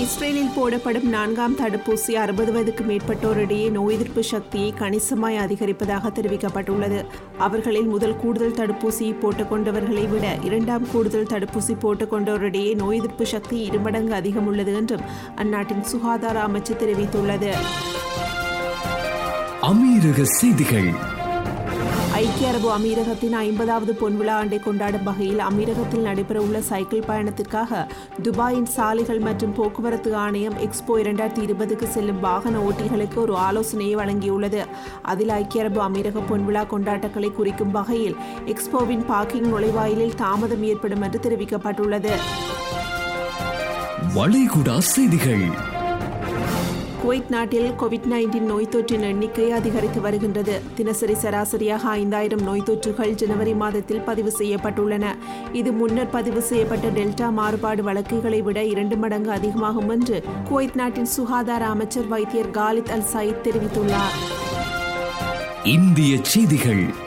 இஸ்ரேலில் போடப்படும் நான்காம் தடுப்பூசி அறுபது வயதுக்கு மேற்பட்டோரிடையே நோய் எதிர்ப்பு சக்தியை கணிசமாய் அதிகரிப்பதாக தெரிவிக்கப்பட்டுள்ளது. அவர்களில் முதல் கூடுதல் தடுப்பூசியை போட்டுக்கொண்டவர்களை விட இரண்டாம் கூடுதல் தடுப்பூசி போட்டுக்கொண்டோரிடையே நோய் எதிர்ப்பு சக்தி இருமடங்கு அதிகம் உள்ளது என்றும் அந்நாட்டின் சுகாதார அமைச்சு தெரிவித்துள்ளது. அமீரக செய்திகள். ஐக்கிய அரபு அமீரகத்தின் ஐம்பதாவது பொன்விழா ஆண்டை கொண்டாடும் வகையில் அமீரகத்தில் நடைபெறவுள்ள சைக்கிள் பயணத்திற்காக துபாயின் சாலைகள் மற்றும் போக்குவரத்து ஆணையம் எக்ஸ்போ இரண்டாயிரத்தி இருபதுக்கு செல்லும் வாகன ஓட்டிகளுக்கு ஒரு ஆலோசனையை வழங்கியுள்ளது. அதில் ஐக்கிய அரபு அமீரக பொன்விழா கொண்டாட்டங்களை குறிக்கும் வகையில் எக்ஸ்போவின் பார்க்கிங் நுழைவாயிலில் தாமதம் ஏற்படும் என்று தெரிவிக்கப்பட்டுள்ளது. வளைகுடா செய்திகள். குவைத் நாட்டில் கோவிட் நைன்டீன் நோய் தொற்றின் எண்ணிக்கை அதிகரித்து வருகின்றது. தினசரி சராசரியாக ஐந்தாயிரம் நோய் தொற்றுகள் ஜனவரி மாதத்தில் பதிவு செய்யப்பட்டுள்ளன. இது முன்னர் பதிவு செய்யப்பட்ட டெல்டா மாறுபாடு வழக்குகளை விட இரண்டு மடங்கு அதிகமாகும் என்று குவைத் நாட்டின் சுகாதார அமைச்சர் வைத்தியர் காலித் அல் சயீத் தெரிவித்துள்ளார். இந்திய செய்திகள்.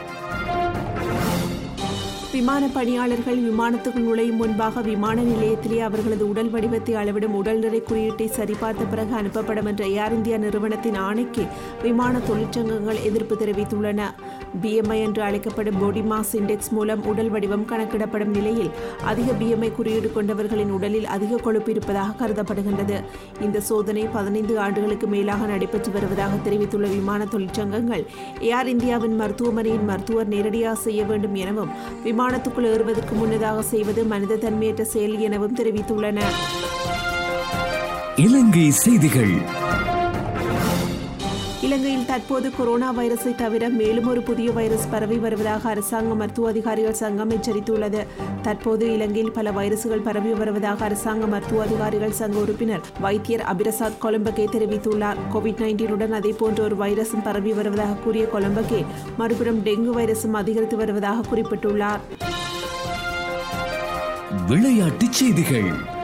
விமான பணியாளர்கள் விமானத்துக்குள் நுழையும் முன்பாக விமான நிலையத்திலே அவர்களது உடல் வடிவத்தை அளவிடும் உடல்நிறை குறியீட்டை சரிபார்த்த பிறகு அனுப்பப்படும் என்ற ஏர் இந்தியா நிறுவனத்தின் ஆணைக்கு விமான தொழிற்சங்கங்கள் எதிர்ப்பு தெரிவித்துள்ளன. பிஎம்ஐ என்று அழைக்கப்படும் பாடி மாஸ் இண்டெக்ஸ் மூலம் உடல் வடிவம் கணக்கிடப்படும் நிலையில் அதிக பிஎம்ஐ குறியீடு கொண்டவர்களின் உடலில் அதிக கொழுப்பு இருப்பதாக கருதப்படுகின்றது. இந்த சோதனை பதினைந்து ஆண்டுகளுக்கு மேலாக நடைபெற்று வருவதாக தெரிவித்துள்ள விமான தொழிற்சங்கங்கள் ஏர் இந்தியாவின் மருத்துவமனையின் மருத்துவர் நேரடியாக செய்ய வேண்டும் எனவும் விமானத்துக்குள் ஏறுவதற்கு முன்னதாக செய்வது மனித தன்மையற்ற செயல் எனவும் தெரிவித்துள்ளனர். இலங்கை செய்திகள். இலங்கையில் தற்போது கொரோனா வைரஸை தவிர மேலும் ஒரு புதிய வைரஸ் பரவி வருவதாக அரசாங்க மருத்துவ அதிகாரிகள் சங்கம் எச்சரித்துள்ளது. தற்போது இலங்கையில் பல வைரசுகள் பரவி வருவதாக அரசாங்க மருத்துவ அதிகாரிகள் சங்க உறுப்பினர் வைத்தியர் அபிரசாத் கொலம்பகே தெரிவித்துள்ளார். கோவிட் நைன்டீனுடன் அதே போன்ற ஒரு வைரஸும் பரவி வருவதாக கூறிய கொலம்பகே மறுபுறம் டெங்கு வைரஸும் அதிகரித்து வருவதாக குறிப்பிட்டுள்ளார். விளையாட்டுச் செய்திகள்.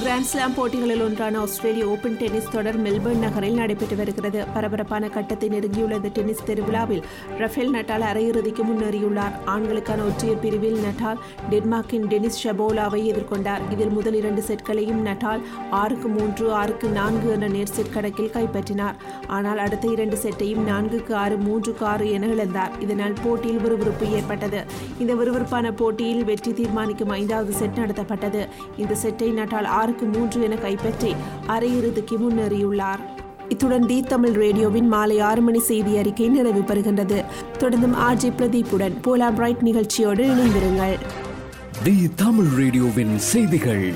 கிராண்ட்ஸ்லாம் போட்டிகளில் ஒன்றான ஆஸ்திரேலிய ஓபன் டென்னிஸ் தொடர் மெல்பர்ன் நகரில் நடைபெற்று வருகிறது. பரபரப்பான கட்டத்தை நெருங்கியுள்ள இந்த டென்னிஸ் திருவிழாவில். ரஃபேல் நட்டால் அரையிறுதிக்கு முன்னேறியுள்ளார். ஆண்களுக்கான ஒற்றையர் பிரிவில் நட்டால் டென்மார்க்கின் டெனிஸ் ஷபோலாவை எதிர்கொண்டார். இதில் முதல் இரண்டு செட்களையும் நட்டால் ஆறுக்கு மூன்று ஆறுக்கு நான்கு என்ற நேர் செட் கணக்கில் கைப்பற்றினார். ஆனால் அடுத்த இரண்டு செட்டையும் நான்குக்கு ஆறு மூன்றுக்கு ஆறு என இழந்தார். இதனால் போட்டியில் விறுவிறுப்பு ஏற்பட்டது. இந்த விறுவிறுப்பான போட்டியில் வெற்றி தீர்மானிக்கும் ஐந்தாவது செட் நடத்தப்பட்டது. இந்த செட்டை நட்டால் ஆறுக்கு மூன்று என கைப்பற்றி அரையிறுதிக்கு முன்னேறியுள்ளார். இத்துடன் தி தமிழ் ரேடியோவின் மாலை ஆறு மணி செய்தி அறிக்கை நிறைவு பெறுகின்றது. தொடர்ந்தும் ஆர்ஜி பிரதீப்புடன் போலா பிரைட் நிகழ்ச்சியோடு இணைந்திருங்கள். தி தமிழ் ரேடியோவின் செய்திகள்.